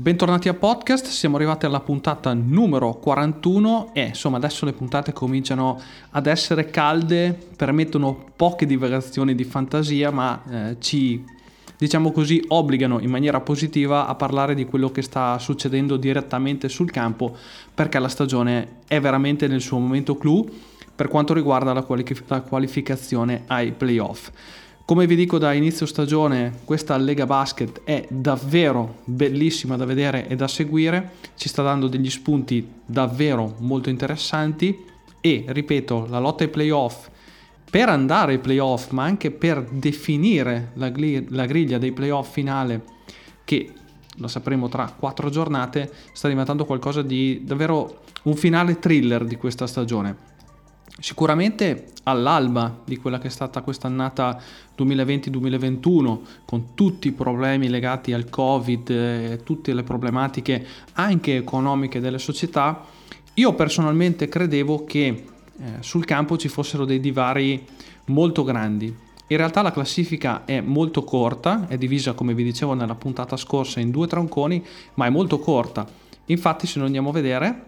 Bentornati a podcast, siamo arrivati alla puntata numero 41 e insomma adesso le puntate cominciano ad essere calde, permettono poche divagazioni di fantasia ma eh, ci diciamo così obbligano in maniera positiva a parlare di quello che sta succedendo direttamente sul campo perché la stagione è veramente nel suo momento clou per quanto riguarda la, qualific- la qualificazione ai playoff. Come vi dico da inizio stagione, questa Lega Basket è davvero bellissima da vedere e da seguire, ci sta dando degli spunti davvero molto interessanti e, ripeto, la lotta ai playoff per andare ai playoff, ma anche per definire la, gli- la griglia dei playoff finale, che lo sapremo tra quattro giornate, sta diventando qualcosa di davvero un finale thriller di questa stagione. Sicuramente all'alba di quella che è stata quest'annata 2020-2021, con tutti i problemi legati al Covid tutte le problematiche anche economiche delle società, io personalmente credevo che eh, sul campo ci fossero dei divari molto grandi. In realtà la classifica è molto corta, è divisa come vi dicevo nella puntata scorsa in due tronconi, ma è molto corta. Infatti se noi andiamo a vedere,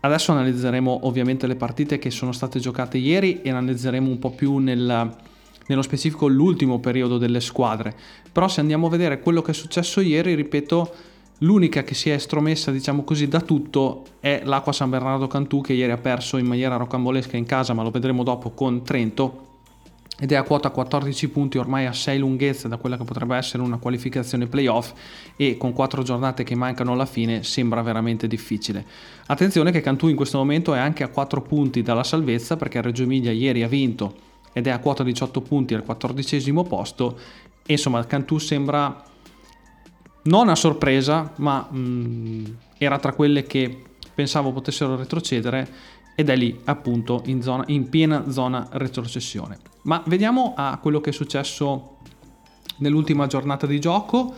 Adesso analizzeremo ovviamente le partite che sono state giocate ieri e analizzeremo un po' più nel, nello specifico l'ultimo periodo delle squadre. Però se andiamo a vedere quello che è successo ieri, ripeto, l'unica che si è estromessa, diciamo così, da tutto è l'Acqua San Bernardo Cantù che ieri ha perso in maniera rocambolesca in casa, ma lo vedremo dopo con Trento ed è a quota 14 punti ormai a 6 lunghezze da quella che potrebbe essere una qualificazione playoff e con 4 giornate che mancano alla fine sembra veramente difficile. Attenzione che Cantù in questo momento è anche a 4 punti dalla salvezza perché Reggio Emilia ieri ha vinto ed è a quota 18 punti al 14 posto e insomma Cantù sembra non a sorpresa ma mh, mm, era tra quelle che pensavo potessero retrocedere ed è lì appunto in, zona, in piena zona retrocessione. Ma vediamo a quello che è successo nell'ultima giornata di gioco.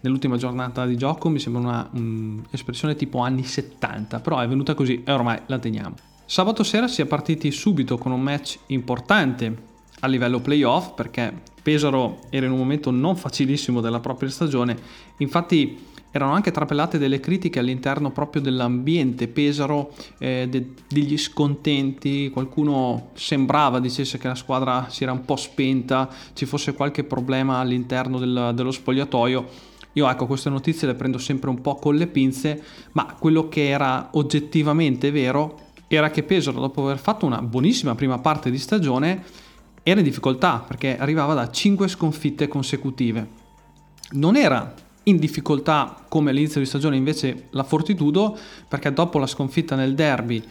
Nell'ultima giornata di gioco mi sembra un'espressione um, tipo anni 70, però è venuta così e ormai la teniamo. Sabato sera si è partiti subito con un match importante a livello playoff perché Pesaro era in un momento non facilissimo della propria stagione, infatti erano anche trapelate delle critiche all'interno proprio dell'ambiente Pesaro, eh, de- degli scontenti, qualcuno sembrava dicesse che la squadra si era un po' spenta, ci fosse qualche problema all'interno del, dello spogliatoio. Io ecco queste notizie le prendo sempre un po' con le pinze, ma quello che era oggettivamente vero era che Pesaro dopo aver fatto una buonissima prima parte di stagione era in difficoltà perché arrivava da 5 sconfitte consecutive. Non era in difficoltà come all'inizio di stagione invece la Fortitudo perché dopo la sconfitta nel derby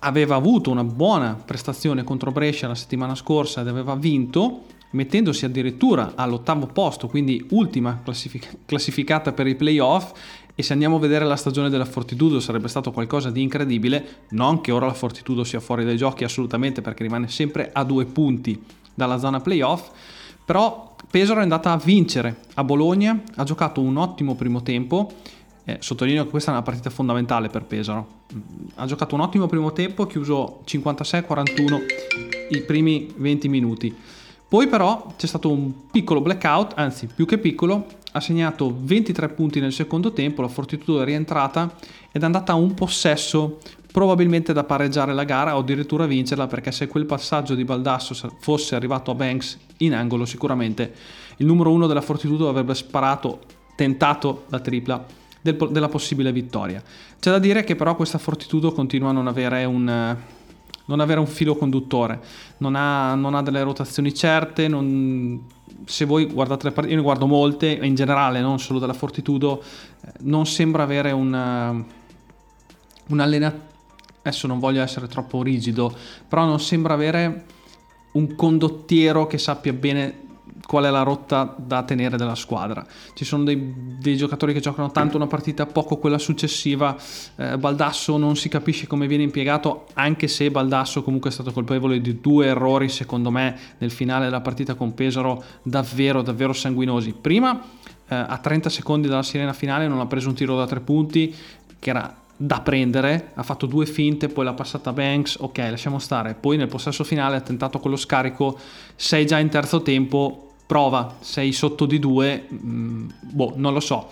aveva avuto una buona prestazione contro Brescia la settimana scorsa ed aveva vinto mettendosi addirittura all'ottavo posto quindi ultima classific- classificata per i playoff. E se andiamo a vedere la stagione della Fortitudo sarebbe stato qualcosa di incredibile. Non che ora la Fortitudo sia fuori dai giochi assolutamente perché rimane sempre a due punti dalla zona playoff però Pesaro è andata a vincere a Bologna, ha giocato un ottimo primo tempo, eh, sottolineo che questa è una partita fondamentale per Pesaro. Mm, ha giocato un ottimo primo tempo, chiuso 56-41 i primi 20 minuti. Poi però c'è stato un piccolo blackout, anzi più che piccolo, ha segnato 23 punti nel secondo tempo, la Fortitudo è rientrata ed è andata a un possesso probabilmente da pareggiare la gara o addirittura vincerla perché se quel passaggio di Baldasso fosse arrivato a Banks in angolo sicuramente il numero uno della Fortitudo avrebbe sparato, tentato la tripla del, della possibile vittoria. C'è da dire che però questa Fortitudo continua a non avere un, non avere un filo conduttore, non ha, non ha delle rotazioni certe, non, se voi guardate le partite, io ne guardo molte, in generale non solo della Fortitudo, eh, non sembra avere un, un allenatore adesso non voglio essere troppo rigido, però non sembra avere un condottiero che sappia bene qual è la rotta da tenere della squadra. Ci sono dei, dei giocatori che giocano tanto una partita, poco quella successiva. Eh, Baldasso non si capisce come viene impiegato, anche se Baldasso comunque è stato colpevole di due errori, secondo me, nel finale della partita con Pesaro, davvero, davvero sanguinosi. Prima, eh, a 30 secondi dalla sirena finale, non ha preso un tiro da tre punti, che era da prendere, ha fatto due finte, poi l'ha passata Banks, ok, lasciamo stare. Poi nel possesso finale ha tentato quello scarico, sei già in terzo tempo, prova, sei sotto di due, mh, mm, boh, non lo so.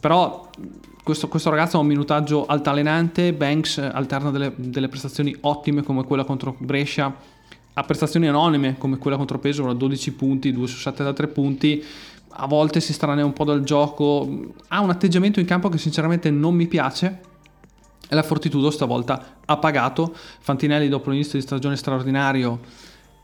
però questo, questo, ragazzo ha un minutaggio altalenante, Banks alterna delle, delle, prestazioni ottime come quella contro Brescia, ha prestazioni anonime come quella contro Pesaro, 12 punti, 2 su 7 da 3 punti, a volte si stranea un po' dal gioco, ha un atteggiamento in campo che sinceramente non mi piace, e la Fortitudo stavolta ha pagato. Fantinelli dopo l'inizio di stagione straordinario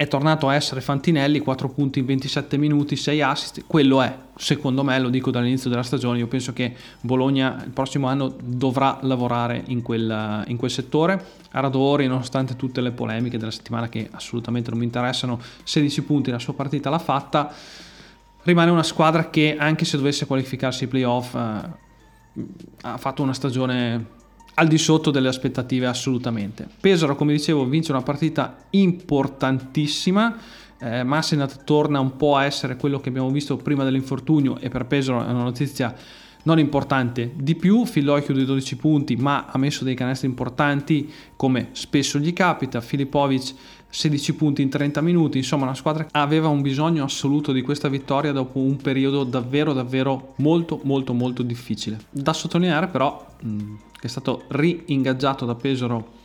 è tornato a essere Fantinelli, 4 punti in 27 minuti, 6 assist, quello è, secondo me, lo dico dall'inizio della stagione, io penso che Bologna il prossimo anno dovrà lavorare in quel, in quel settore. Aradori, nonostante tutte le polemiche della settimana che assolutamente non mi interessano, 16 punti la sua partita l'ha fatta, rimane una squadra che anche se dovesse qualificarsi ai playoff eh, ha fatto una stagione al di sotto delle aspettative assolutamente. Pesaro, come dicevo, vince una partita importantissima. Eh, Massenat torna un po' a essere quello che abbiamo visto prima dell'infortunio e per Pesaro è una notizia non importante di più. Filoi chiude 12 punti ma ha messo dei canestri importanti come spesso gli capita. Filipovic 16 punti in 30 minuti, insomma una squadra aveva un bisogno assoluto di questa vittoria dopo un periodo davvero davvero molto molto molto difficile. Da sottolineare però mh, che è stato ri-ingaggiato da Pesaro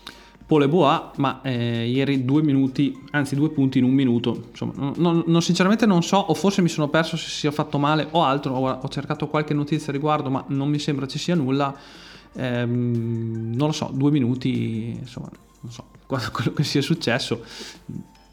Pole Boa, ma eh, ieri due minuti, anzi due punti in un minuto. Insomma, non, non, sinceramente non so, o forse mi sono perso se sia fatto male o altro, ho, ho cercato qualche notizia a riguardo, ma non mi sembra ci sia nulla. Ehm, non lo so, due minuti, insomma, non so quello che sia successo.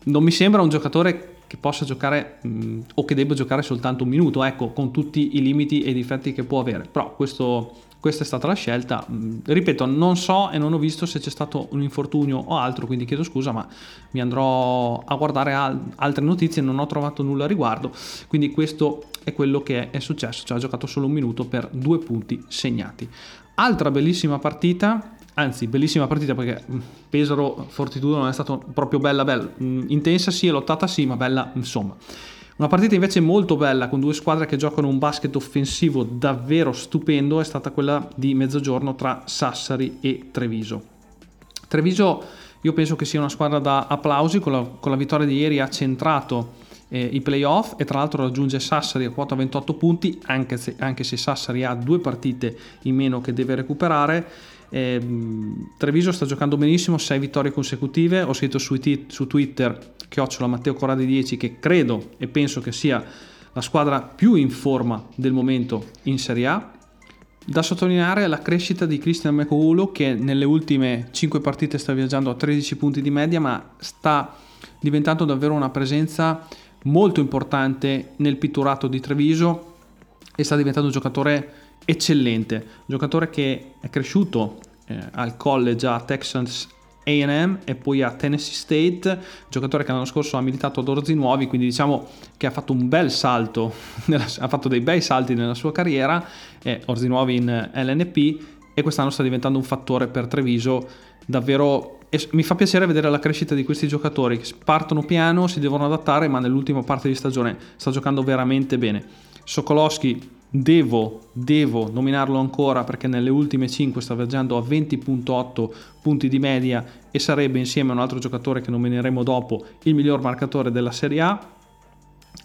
Non mi sembra un giocatore che possa giocare mh, o che debba giocare soltanto un minuto, ecco, con tutti i limiti e i difetti che può avere. Però questo questa è stata la scelta. Mm, ripeto, non so e non ho visto se c'è stato un infortunio o altro, quindi chiedo scusa, ma mi andrò a guardare al- altre notizie, non ho trovato nulla a riguardo, quindi questo è quello che è successo, cioè ha giocato solo un minuto per due punti segnati. Altra bellissima partita, anzi bellissima partita perché mm, Pesaro Fortitudo non è stata proprio bella bella, mm, intensa sì, lottata sì, ma bella insomma. Una partita invece molto bella con due squadre che giocano un basket offensivo davvero stupendo è stata quella di mezzogiorno tra Sassari e Treviso. Treviso io penso che sia una squadra da applausi, con la, con la vittoria di ieri ha centrato eh, i playoff e tra l'altro raggiunge Sassari a quota 28 punti, anche se, anche se Sassari ha due partite in meno che deve recuperare. Eh, Treviso sta giocando benissimo, 6 vittorie consecutive, ho scritto su, su Twitter chiocciola Matteo Corradi 10 che credo e penso che sia la squadra più in forma del momento in Serie A. Da sottolineare la crescita di Cristian Mekoulo che nelle ultime 5 partite sta viaggiando a 13 punti di media ma sta diventando davvero una presenza molto importante nel pitturato di Treviso e sta diventando un giocatore eccellente, un giocatore che è cresciuto eh, al college a Texans AM e poi a Tennessee State, giocatore che l'anno scorso ha militato ad Orzi Nuovi, quindi diciamo che ha fatto un bel salto, ha fatto dei bei salti nella sua carriera, eh, Orzi Nuovi in LNP e quest'anno sta diventando un fattore per Treviso davvero e mi fa piacere vedere la crescita di questi giocatori che partono piano, si devono adattare, ma nell'ultima parte di stagione sta giocando veramente bene. Sokolowski devo, devo nominarlo ancora perché nelle ultime 5 sta viaggiando a 20.8 punti di media e sarebbe insieme a un altro giocatore che nomineremo dopo il miglior marcatore della Serie A.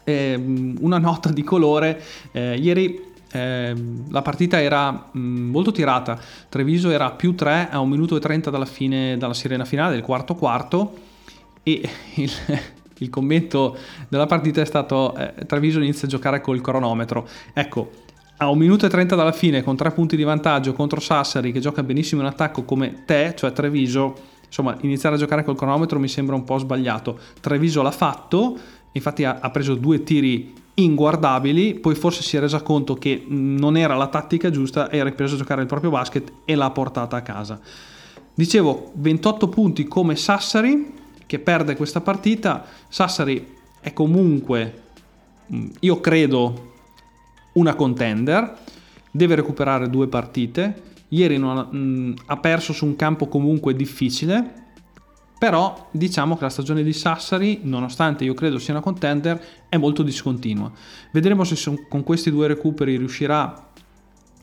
Eh, una nota di colore, eh, ieri eh, la partita era mh, molto tirata, Treviso era più 3 a 1 minuto e 30 dalla fine, dalla sirena finale del quarto quarto e il, il commento della partita è stato eh, Treviso inizia a giocare col cronometro. Ecco, a un minuto e 30 dalla fine con tre punti di vantaggio contro Sassari che gioca benissimo in attacco come te, cioè Treviso, insomma iniziare a giocare col cronometro mi sembra un po' sbagliato. Treviso l'ha fatto, infatti ha, ha preso due tiri inguardabili, poi forse si è resa conto che non era la tattica giusta e ha ripreso a giocare il proprio basket e l'ha portata a casa. Dicevo 28 punti come Sassari, che perde questa partita. Sassari è comunque, mm, io credo, una contender, deve recuperare due partite. Ieri ha, mh, mm, ha perso su un campo comunque difficile, però diciamo che la stagione di Sassari, nonostante io credo sia una contender, è molto discontinua. Vedremo se con questi due recuperi riuscirà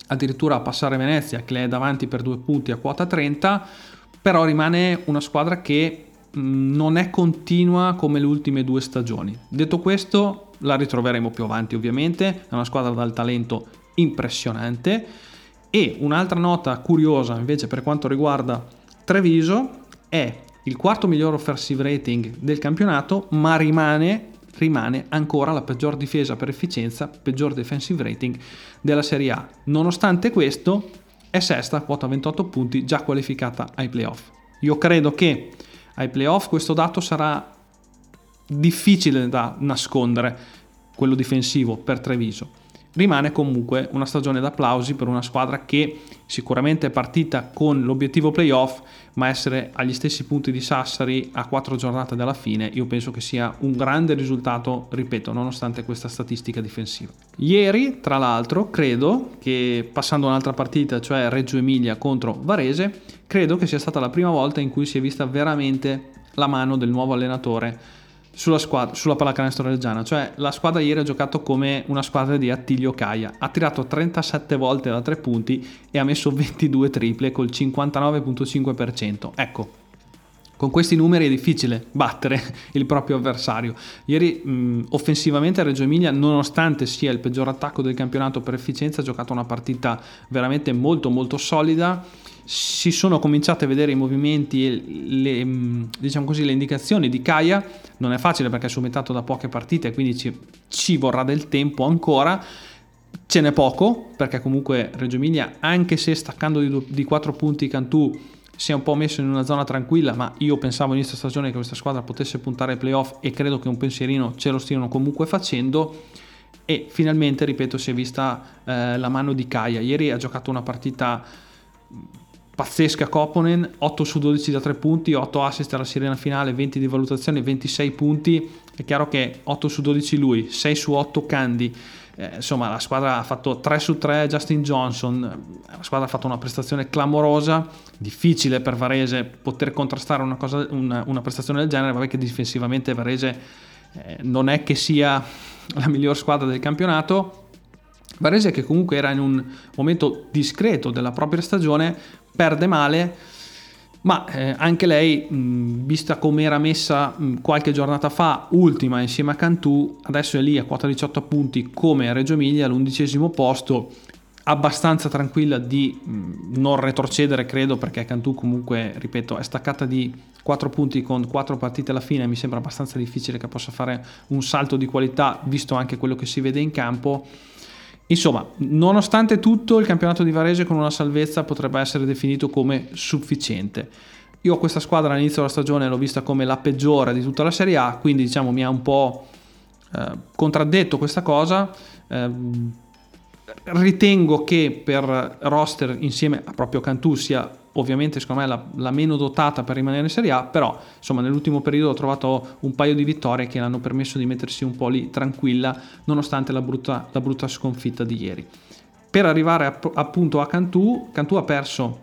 addirittura a passare Venezia, che è davanti per due punti a quota 30, però rimane una squadra che non è continua come le ultime due stagioni. Detto questo, la ritroveremo più avanti ovviamente, è una squadra dal talento impressionante. E un'altra nota curiosa invece per quanto riguarda Treviso è il quarto miglior offensive rating del campionato, ma rimane, rimane ancora la peggior difesa per efficienza, peggior defensive rating della Serie A. Nonostante questo, è sesta, quota 28 punti, già qualificata ai playoff. Io credo che ai playoff questo dato sarà difficile da nascondere, quello difensivo per Treviso rimane comunque una stagione d'applausi per una squadra che sicuramente è partita con l'obiettivo playoff, ma essere agli stessi punti di Sassari a quattro giornate dalla fine, io penso che sia un grande risultato, ripeto, nonostante questa statistica difensiva. Ieri, tra l'altro, credo che passando un'altra partita, cioè Reggio Emilia contro Varese, credo che sia stata la prima volta in cui si è vista veramente la mano del nuovo allenatore sulla, squadra, sulla pallacanestro reggiana, cioè la squadra ieri ha giocato come una squadra di Attilio Caia, ha tirato 37 volte da 3 punti e ha messo 22 triple col 59.5%. Ecco, con questi numeri è difficile battere il proprio avversario. Ieri mh, offensivamente Reggio Emilia, nonostante sia il peggior attacco del campionato per efficienza, ha giocato una partita veramente molto molto solida si sono cominciate a vedere i movimenti e le, mm, diciamo così, le indicazioni di Kaya. Non è facile perché è summetato da poche partite, quindi ci, ci vorrà del tempo ancora. Ce n'è poco, perché comunque Reggio Emilia, anche se staccando di, di 4 punti Cantù, si è un po' messo in una zona tranquilla, ma io pensavo inizio stagione che questa squadra potesse puntare ai playoff e credo che un pensierino ce lo stiano comunque facendo. E finalmente, ripeto, si è vista eh, la mano di Kaya. Ieri ha giocato una partita pazzesca Koponen, 8 su 12 da 3 punti, 8 assist alla sirena finale, 20 di valutazione, 26 punti. È chiaro che 8 su 12 lui, 6 su 8 Candy. Eh, insomma, la squadra ha fatto 3 su 3 Justin Johnson. La squadra ha fatto una prestazione clamorosa. Difficile per Varese poter contrastare una, cosa, una, una prestazione del genere. Vabbè, che difensivamente Varese eh, non è che sia la miglior squadra del campionato. Varese che comunque era in un momento discreto della propria stagione perde male, ma eh, anche lei, mh, vista come era messa mh, qualche giornata fa, ultima insieme a Cantù, adesso è lì a quota 18 punti come Reggio Emilia, all'undicesimo posto, abbastanza tranquilla di mh, non retrocedere, credo, perché Cantù comunque, ripeto, è staccata di 4 punti con 4 partite alla fine, mi sembra abbastanza difficile che possa fare un salto di qualità, visto anche quello che si vede in campo Insomma, nonostante tutto, il campionato di Varese con una salvezza potrebbe essere definito come sufficiente. Io questa squadra all'inizio della stagione l'ho vista come la peggiore di tutta la Serie A, quindi diciamo mi ha un po' eh, contraddetto questa cosa. Eh, ritengo che per roster insieme a proprio Cantù sia ovviamente secondo me la, la, meno dotata per rimanere in Serie A, però insomma nell'ultimo periodo ho trovato un paio di vittorie che l'hanno permesso di mettersi un po' lì tranquilla nonostante la brutta, la brutta sconfitta di ieri. Per arrivare a, appunto a Cantù, Cantù ha perso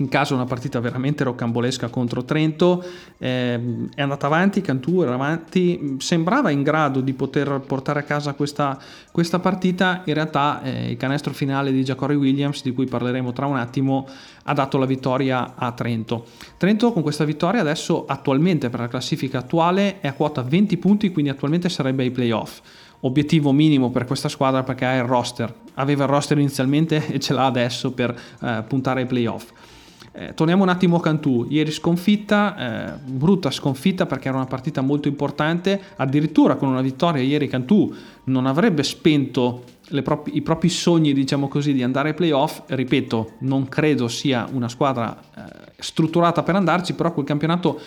in caso una partita veramente rocambolesca contro Trento, eh, è andata avanti, Cantù era avanti, sembrava in grado di poter portare a casa questa, questa partita, in realtà eh, il canestro finale di Jacory Williams, di cui parleremo tra un attimo, ha dato la vittoria a Trento. Trento con questa vittoria adesso attualmente per la classifica attuale è a quota 20 punti, quindi attualmente sarebbe ai playoff obiettivo minimo per questa squadra perché ha il roster. Aveva il roster inizialmente e ce l'ha adesso per eh, puntare ai playoff. Eh, torniamo un attimo a Cantù, ieri sconfitta, eh, brutta sconfitta perché era una partita molto importante, addirittura con una vittoria ieri Cantù non avrebbe spento proprie, i propri sogni diciamo così di andare ai playoff, ripeto non credo sia una squadra eh, strutturata per andarci, però quel campionato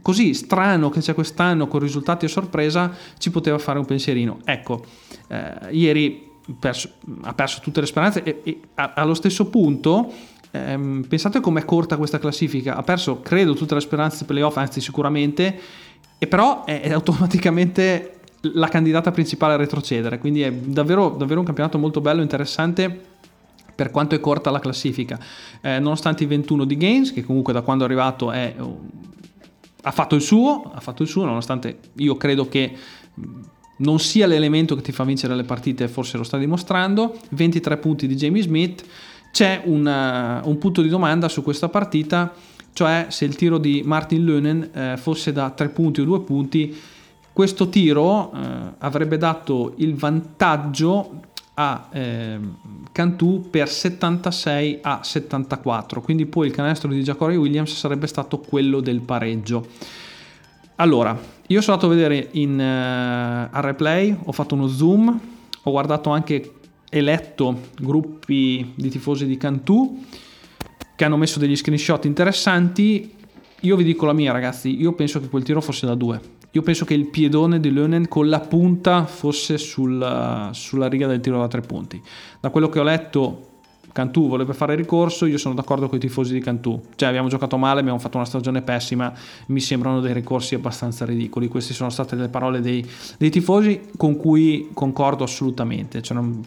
così strano che c'è quest'anno con risultati a sorpresa ci poteva fare un pensierino. Ecco, eh, ieri perso, ha perso tutte le speranze e, e a, allo stesso punto ehm, pensate com'è corta questa classifica, ha perso credo tutte le speranze per playoff, anzi sicuramente, e però è, è automaticamente la candidata principale a retrocedere, quindi è davvero, davvero un campionato molto bello, interessante per quanto è corta la classifica. Eh, nonostante i 21 di Gaines, che comunque da quando è arrivato è, ha, fatto il suo, ha fatto il suo, nonostante io credo che non sia l'elemento che ti fa vincere le partite, forse lo sta dimostrando. 23 punti di Jamie Smith, c'è una, un punto di domanda su questa partita, cioè se il tiro di Martin Lönen eh, fosse da 3 punti o 2 punti, questo tiro eh, avrebbe dato il vantaggio a eh, Cantù per 76 a 74, quindi poi il canestro di Jacori Williams sarebbe stato quello del pareggio. Allora, io sono andato a vedere in, uh, a replay, ho fatto uno zoom, ho guardato anche e letto gruppi di tifosi di Cantù che hanno messo degli screenshot interessanti. Io vi dico la mia, ragazzi, io penso che quel tiro fosse da due io penso che il piedone di Lönen con la punta fosse sul, sulla riga del tiro da tre punti. Da quello che ho letto, Cantù voleva fare ricorso, io sono d'accordo con i tifosi di Cantù. Cioè abbiamo giocato male, abbiamo fatto una stagione pessima, mi sembrano dei ricorsi abbastanza ridicoli. Queste sono state le parole dei, dei tifosi con cui concordo assolutamente. Cioè non,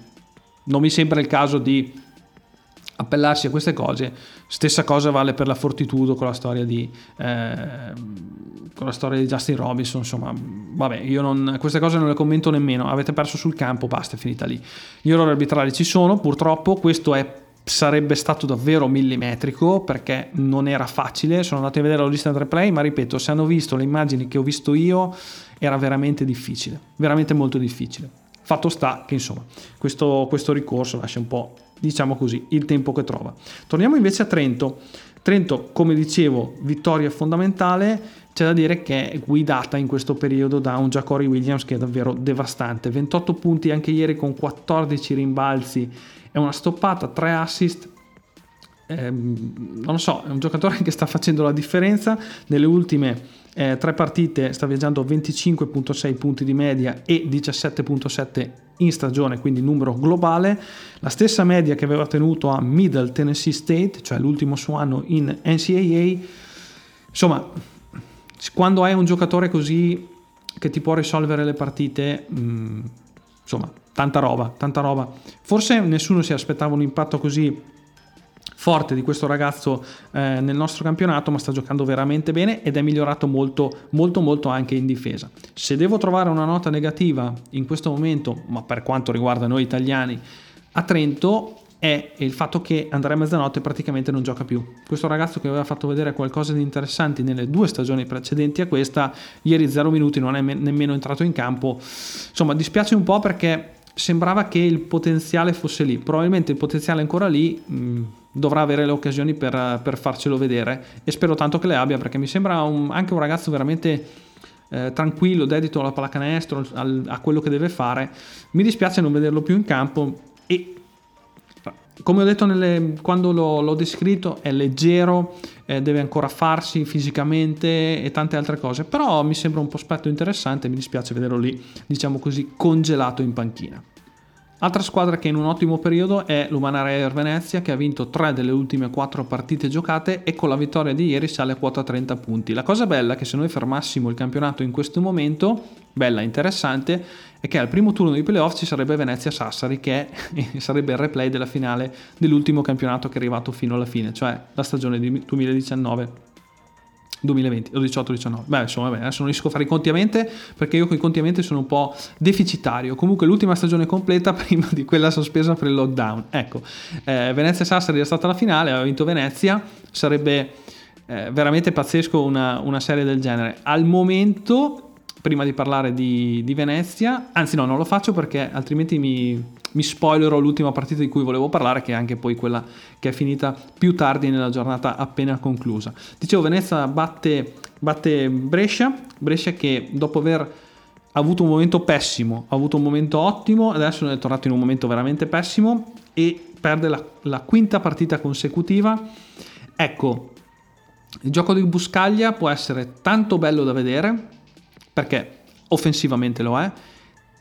non mi sembra il caso di appellarsi a queste cose. Stessa cosa vale per la Fortitudo con la storia di, eh, la storia di Justin Robinson. Insomma, vabbè, io non, queste cose non le commento nemmeno. Avete perso sul campo, basta, è finita lì. Gli errori arbitrali ci sono, purtroppo questo è sarebbe stato davvero millimetrico perché non era facile. Sono andato a vedere la lista 3 play, ma ripeto, se hanno visto le immagini che ho visto io, era veramente difficile, veramente molto difficile. Fatto sta che insomma questo, questo ricorso lascia un po' diciamo così, il tempo che trova. Torniamo invece a Trento. Trento, come dicevo, vittoria fondamentale, c'è da dire che è guidata in questo periodo da un Jacori Williams che è davvero devastante. 28 punti anche ieri con 14 rimbalzi e una stoppata, 3 assist. Eh, non lo so, è un giocatore che sta facendo la differenza. Nelle ultime eh, tre partite sta viaggiando 25.6 punti di media e 17.7 in stagione, quindi numero globale, la stessa media che aveva tenuto a Middle Tennessee State, cioè l'ultimo suo anno in NCAA. Insomma, quando hai un giocatore così che ti può risolvere le partite, mh, mm, insomma, tanta roba, tanta roba. Forse nessuno si aspettava un impatto così forte di questo ragazzo eh, nel nostro campionato, ma sta giocando veramente bene ed è migliorato molto, molto, molto anche in difesa. Se devo trovare una nota negativa in questo momento, ma per quanto riguarda noi italiani, a Trento è il fatto che Andrea Mezzanotte praticamente non gioca più. Questo ragazzo che aveva fatto vedere qualcosa di interessante nelle due stagioni precedenti a questa, ieri 0 minuti non è me- nemmeno entrato in campo. Insomma, dispiace un po' perché sembrava che il potenziale fosse lì. Probabilmente il potenziale è ancora lì. Mh, mm, dovrà avere le occasioni per, per, farcelo vedere e spero tanto che le abbia perché mi sembra un, anche un ragazzo veramente eh, tranquillo, dedito alla pallacanestro, al, a quello che deve fare. Mi dispiace non vederlo più in campo e come ho detto nelle, quando l'ho, l'ho, descritto è leggero, eh, deve ancora farsi fisicamente e tante altre cose, però mi sembra un prospetto interessante, mi dispiace vederlo lì, diciamo così, congelato in panchina. Altra squadra che è in un ottimo periodo è l'Umana Air Venezia che ha vinto tre delle ultime quattro partite giocate e con la vittoria di ieri sale a quota 30 punti. La cosa bella è che se noi fermassimo il campionato in questo momento, bella, interessante, è che al primo turno dei playoff ci sarebbe Venezia-Sassari che sarebbe il replay della finale dell'ultimo campionato che è arrivato fino alla fine, cioè la stagione 2019 2020 o 18-19. Beh, insomma, adesso non riesco a fare i conti a mente perché io con i conti a mente sono un po' deficitario. Comunque l'ultima stagione completa prima di quella sospesa per il lockdown. Ecco, eh, Venezia Sassari è stata la finale, aveva vinto Venezia, sarebbe eh, veramente pazzesco una, una serie del genere. Al momento prima di parlare di, di, Venezia, anzi no, non lo faccio perché altrimenti mi, mi spoilerò l'ultima partita di cui volevo parlare, che è anche poi quella che è finita più tardi nella giornata appena conclusa. Dicevo, Venezia batte, batte Brescia, Brescia che dopo aver avuto un momento pessimo, ha avuto un momento ottimo, adesso è tornato in un momento veramente pessimo e perde la, la quinta partita consecutiva. Ecco, il gioco di Buscaglia può essere tanto bello da vedere, perché offensivamente lo è,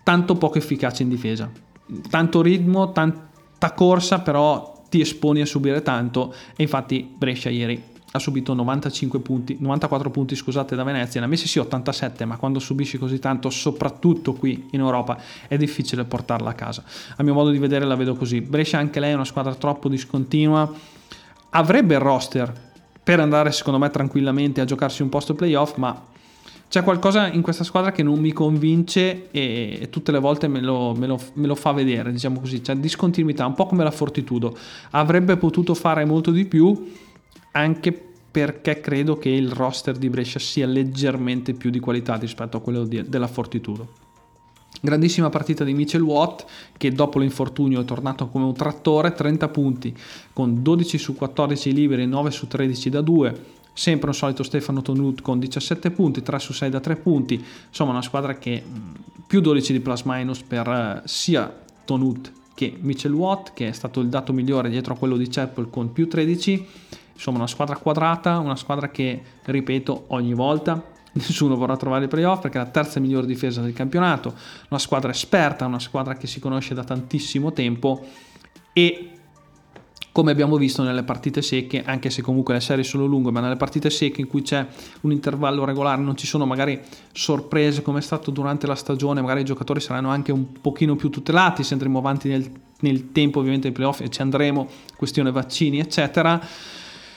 tanto poco efficace in difesa. Tanto ritmo, tanta corsa, però ti esponi a subire tanto e infatti Brescia ieri ha subito 95 punti, 94 punti scusate da Venezia, ne ha messi sì 87, ma quando subisci così tanto, soprattutto qui in Europa, è difficile portarla a casa. A mio modo di vedere la vedo così. Brescia anche lei è una squadra troppo discontinua, avrebbe il roster per andare secondo me tranquillamente a giocarsi un posto playoff, ma c'è qualcosa in questa squadra che non mi convince e, tutte le volte me lo, me, lo, me lo, fa vedere, diciamo così, c'è discontinuità, un po' come la Fortitudo. Avrebbe potuto fare molto di più anche perché credo che il roster di Brescia sia leggermente più di qualità rispetto a quello di, della Fortitudo. Grandissima partita di Mitchell Watt che dopo l'infortunio è tornato come un trattore, 30 punti con 12 su 14 liberi e 9 su 13 da 2. Sempre un solito Stefano Tonut con 17 punti, 3 su 6 da 3 punti. Insomma una squadra che più 12 di plus minus per uh, sia Tonut che Mitchell Watt che è stato il dato migliore dietro a quello di Chapel con più 13. Insomma una squadra quadrata, una squadra che, ripeto, ogni volta nessuno vorrà trovare i playoff perché è la terza migliore difesa del campionato, una squadra esperta, una squadra che si conosce da tantissimo tempo e come abbiamo visto nelle partite secche, anche se comunque le serie sono lunghe, ma nelle partite secche in cui c'è un intervallo regolare non ci sono magari sorprese come è stato durante la stagione, magari i giocatori saranno anche un pochino più tutelati se andremo avanti nel, nel tempo ovviamente ai playoff e ci andremo, questione vaccini eccetera.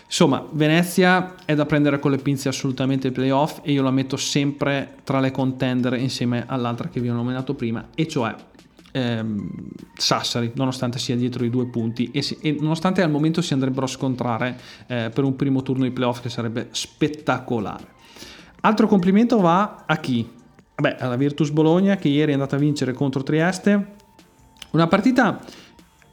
Insomma, Venezia è da prendere con le pinze assolutamente il playoff e io la metto sempre tra le contender insieme all'altra che vi ho nominato prima, e cioè ehm, Sassari, nonostante sia dietro i due punti e, si, e nonostante al momento si andrebbero a scontrare eh, per un primo turno di playoff che sarebbe spettacolare. Altro complimento va a chi? Beh, alla Virtus Bologna che ieri è andata a vincere contro Trieste. Una partita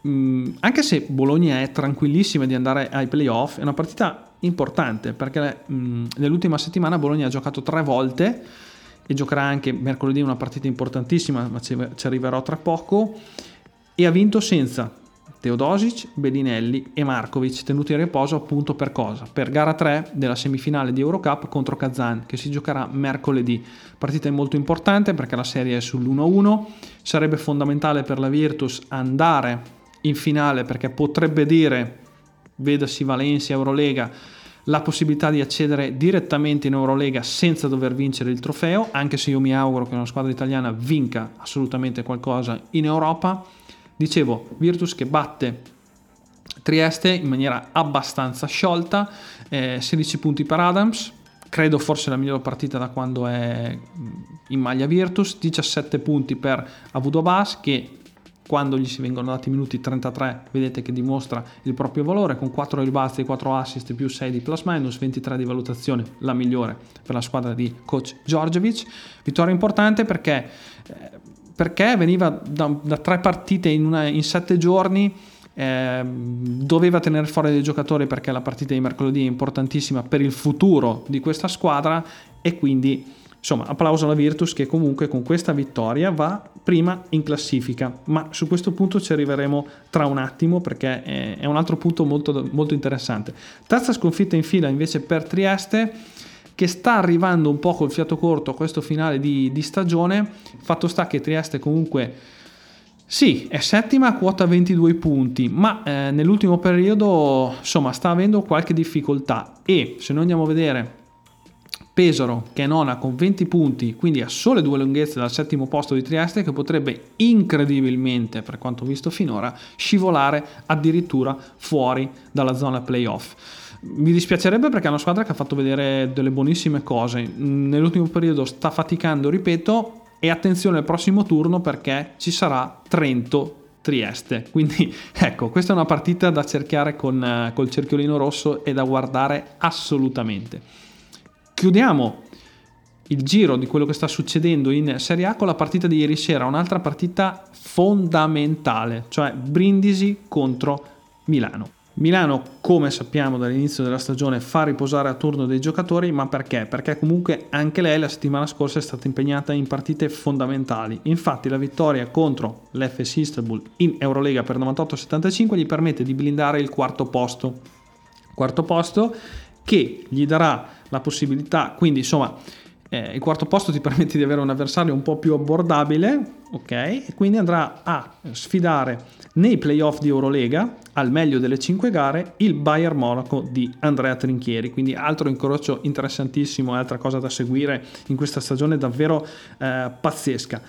Mm, anche se Bologna è tranquillissima di andare ai playoff, è una partita importante perché mh, mm, nell'ultima settimana Bologna ha giocato tre volte e giocherà anche mercoledì una partita importantissima, ma ci, arriverò tra poco, e ha vinto senza Teodosic, Bellinelli e Markovic tenuti in riposo appunto per cosa? Per gara 3 della semifinale di Eurocup contro Kazan che si giocherà mercoledì. Partita molto importante perché la serie è sull'1-1, sarebbe fondamentale per la Virtus andare in finale perché potrebbe dire, vedasi Valencia, Eurolega, la possibilità di accedere direttamente in Eurolega senza dover vincere il trofeo, anche se io mi auguro che una squadra italiana vinca assolutamente qualcosa in Europa. Dicevo, Virtus che batte Trieste in maniera abbastanza sciolta, eh, 16 punti per Adams, credo forse la migliore partita da quando è in maglia Virtus, 17 punti per Avudo Bas che quando gli si vengono dati minuti 33 vedete che dimostra il proprio valore con 4 ribalzi, 4 assist più 6 di plus minus, 23 di valutazione, la migliore per la squadra di coach Giorgiovic. Vittoria importante perché, eh, perché veniva da, da, tre partite in, una, in sette giorni. Eh, doveva tenere fuori dei giocatori perché la partita di mercoledì è importantissima per il futuro di questa squadra e quindi Insomma, applauso alla Virtus che comunque con questa vittoria va prima in classifica, ma su questo punto ci arriveremo tra un attimo perché è un altro punto molto, molto interessante. Terza sconfitta in fila invece per Trieste che sta arrivando un po' col fiato corto a questo finale di, di stagione. Fatto sta che Trieste comunque sì, è settima a quota 22 punti, ma eh, nell'ultimo periodo insomma sta avendo qualche difficoltà e se noi andiamo a vedere Pesaro che è nona con 20 punti, quindi a sole due lunghezze dal settimo posto di Trieste che potrebbe incredibilmente, per quanto visto finora, scivolare addirittura fuori dalla zona playoff. Mi dispiacerebbe perché è una squadra che ha fatto vedere delle buonissime cose. Nell'ultimo periodo sta faticando, ripeto, e attenzione al prossimo turno perché ci sarà Trento Trieste. Quindi ecco, questa è una partita da cercare con uh, col cerchiolino rosso e da guardare assolutamente. Chiudiamo il giro di quello che sta succedendo in Serie A con la partita di ieri sera, un'altra partita fondamentale, cioè Brindisi contro Milano. Milano, come sappiamo dall'inizio della stagione, fa riposare a turno dei giocatori, ma perché? Perché comunque anche lei la settimana scorsa è stata impegnata in partite fondamentali. Infatti la vittoria contro l'FS Istanbul in Eurolega per 98-75 gli permette di blindare il quarto posto. Quarto posto che gli darà la possibilità, quindi insomma eh, il quarto posto ti permette di avere un avversario un po' più abbordabile, ok? E quindi andrà a sfidare nei playoff di Eurolega, al meglio delle 5 gare, il Bayern Monaco di Andrea Trinchieri. Quindi altro incrocio interessantissimo altra cosa da seguire in questa stagione davvero eh, pazzesca.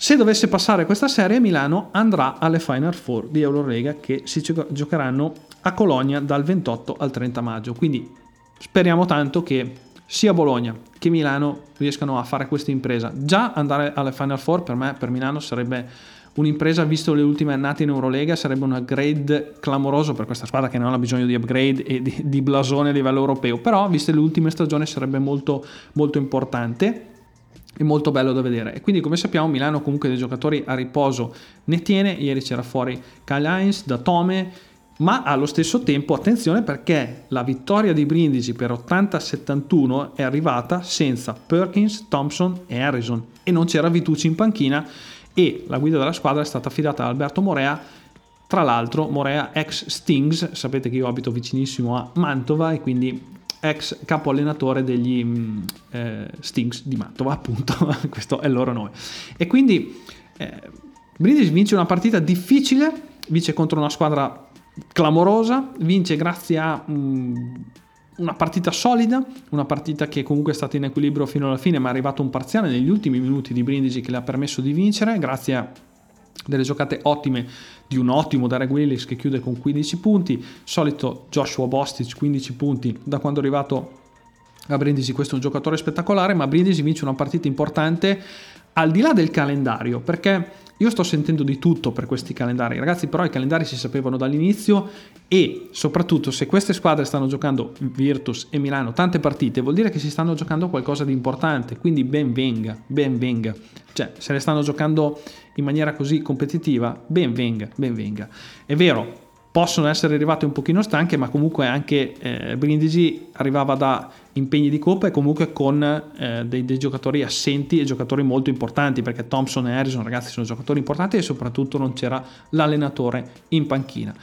Se dovesse passare questa serie, Milano andrà alle Final Four di Eurolega che si giocheranno a Colonia dal 28 al 30 maggio. Quindi speriamo tanto che sia Bologna che Milano riescano a fare questa impresa. Già andare alle Final Four per me, per Milano, sarebbe un'impresa, visto le ultime annate in Eurolega, sarebbe un upgrade clamoroso per questa squadra che non ha bisogno di upgrade e di, di blasone a livello europeo, però viste le ultime stagioni sarebbe molto, molto importante. è molto bello da vedere. E quindi, come sappiamo, Milano comunque dei giocatori a riposo ne tiene. Ieri c'era fuori Kyle da Tome, ma allo stesso tempo attenzione perché la vittoria di Brindisi per 80-71 è arrivata senza Perkins, Thompson e Harrison e non c'era Vitucci in panchina e la guida della squadra è stata affidata a Alberto Morea tra l'altro Morea ex Stings, sapete che io abito vicinissimo a Mantova e quindi ex capo allenatore degli mm, eh, Stings di Mantova, appunto, questo è il loro nome. E quindi eh, Brindisi vince una partita difficile, vince contro una squadra clamorosa, vince grazie a um, una partita solida, una partita che comunque è stata in equilibrio fino alla fine, ma è arrivato un parziale negli ultimi minuti di Brindisi che le ha permesso di vincere, grazie a delle giocate ottime di un ottimo Derek Willis che chiude con 15 punti, solito Joshua Bostic 15 punti da quando è arrivato a Brindisi, questo è un giocatore spettacolare, ma Brindisi vince una partita importante al di là del calendario, perché io sto sentendo di tutto per questi calendari, ragazzi, però i calendari si sapevano dall'inizio e soprattutto se queste squadre stanno giocando Virtus e Milano tante partite, vuol dire che si stanno giocando qualcosa di importante, quindi ben venga, ben venga. Cioè, se le stanno giocando in maniera così competitiva, ben venga, ben venga. È vero, possono essere arrivate un pochino stanche, ma comunque anche eh, Brindisi arrivava da impegni di coppa e comunque con eh, dei, dei, giocatori assenti e giocatori molto importanti, perché Thompson e Harrison ragazzi sono giocatori importanti e soprattutto non c'era l'allenatore in panchina.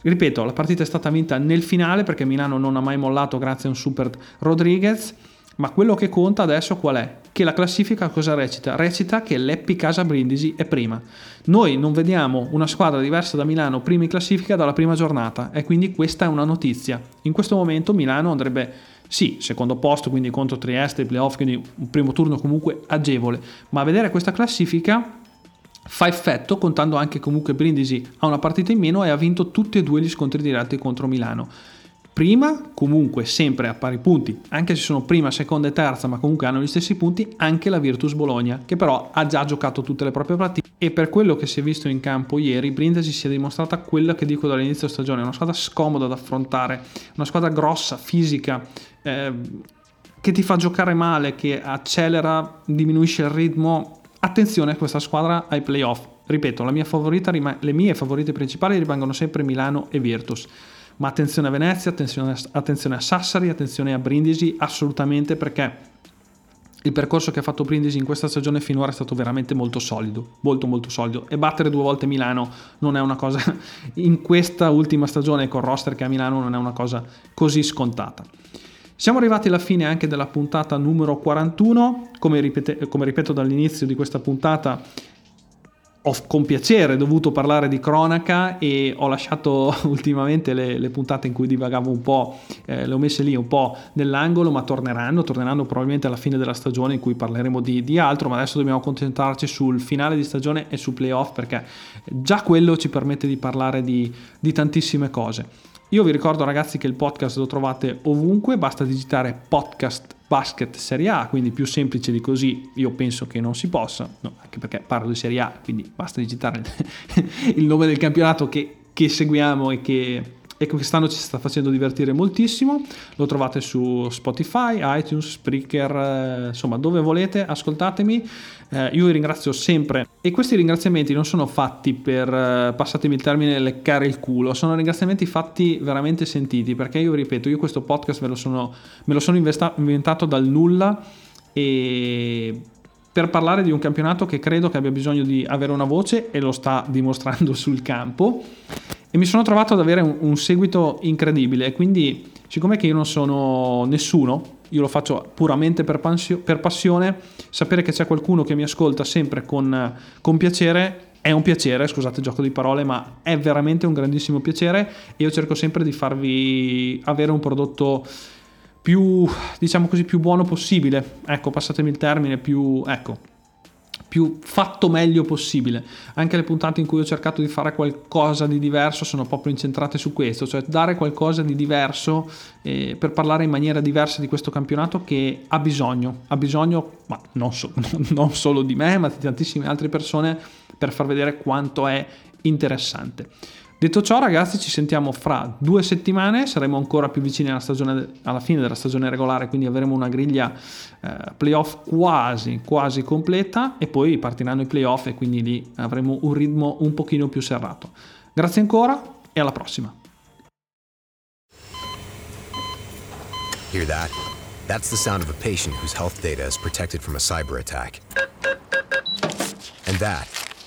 Ripeto, la partita è stata vinta nel finale perché Milano non ha mai mollato grazie a un super Rodriguez ma quello che conta adesso qual è? Che la classifica cosa recita? Recita che l'Eppi Casa Brindisi è prima. Noi non vediamo una squadra diversa da Milano prima in classifica dalla prima giornata e quindi questa è una notizia. In questo momento Milano andrebbe sì, secondo posto, quindi contro Trieste, playoff, quindi un primo turno comunque agevole, ma vedere questa classifica fa effetto contando anche comunque Brindisi ha una partita in meno e ha vinto tutti e due gli scontri diretti contro Milano prima, comunque sempre a pari punti, anche se sono prima, seconda e terza, ma comunque hanno gli stessi punti, anche la Virtus Bologna, che però ha già giocato tutte le proprie partite e per quello che si è visto in campo ieri, Brindisi si è dimostrata quella che dico dall'inizio stagione, una squadra scomoda da affrontare, una squadra grossa, fisica, eh, che ti fa giocare male, che accelera, diminuisce il ritmo. Attenzione a questa squadra ai playoff. Ripeto, mia favorita, le mie favorite principali rimangono sempre Milano e Virtus ma attenzione a Venezia, attenzione, attenzione a Sassari, attenzione a Brindisi, assolutamente perché il percorso che ha fatto Brindisi in questa stagione finora è stato veramente molto solido, molto molto solido e battere due volte Milano non è una cosa in questa ultima stagione con roster che a Milano non è una cosa così scontata. Siamo arrivati alla fine anche della puntata numero 41, come, ripete, come ripeto dall'inizio di questa puntata ho con piacere dovuto parlare di cronaca e ho lasciato ultimamente le, le puntate in cui divagavo un po', eh, le ho messe lì un po' nell'angolo, ma torneranno, torneranno probabilmente alla fine della stagione in cui parleremo di, di altro, ma adesso dobbiamo concentrarci sul finale di stagione e su playoff perché già quello ci permette di parlare di, di tantissime cose. Io vi ricordo ragazzi che il podcast lo trovate ovunque, basta digitare podcast basket Serie A, quindi più semplice di così io penso che non si possa, no, anche perché parlo di Serie A, quindi basta digitare il nome del campionato che, che seguiamo e che e quest'anno ci sta facendo divertire moltissimo. Lo trovate su Spotify, iTunes, Spreaker, eh, insomma dove volete, ascoltatemi. Eh, io vi ringrazio sempre e questi ringraziamenti non sono fatti per, eh, passatemi il termine, leccare il culo, sono ringraziamenti fatti veramente sentiti perché io ripeto, io questo podcast me lo sono, me lo sono investa- inventato dal nulla e per parlare di un campionato che credo che abbia bisogno di avere una voce e lo sta dimostrando sul campo e mi sono trovato ad avere un, un seguito incredibile quindi siccome che io non sono nessuno io lo faccio puramente per, pansio, per passione sapere che c'è qualcuno che mi ascolta sempre con, con piacere è un piacere, scusate il gioco di parole, ma è veramente un grandissimo piacere e io cerco sempre di farvi avere un prodotto più, diciamo così, più buono possibile. Ecco, passatemi il termine, più, ecco, più fatto meglio possibile. Anche le puntate in cui ho cercato di fare qualcosa di diverso sono proprio incentrate su questo, cioè dare qualcosa di diverso eh, per parlare in maniera diversa di questo campionato che ha bisogno, ha bisogno, ma non, so, non solo di me, ma di tantissime altre persone per far vedere quanto è interessante. Detto ciò, ragazzi, ci sentiamo fra due settimane. Saremo ancora più vicini alla, stagione, alla fine della stagione regolare, quindi avremo una griglia eh, playoff quasi, quasi completa. E poi partiranno i playoff, e quindi lì avremo un ritmo un pochino più serrato. Grazie ancora e alla prossima. Hear that? That's the sound of a patient whose health data is protected from a cyber attack. And that.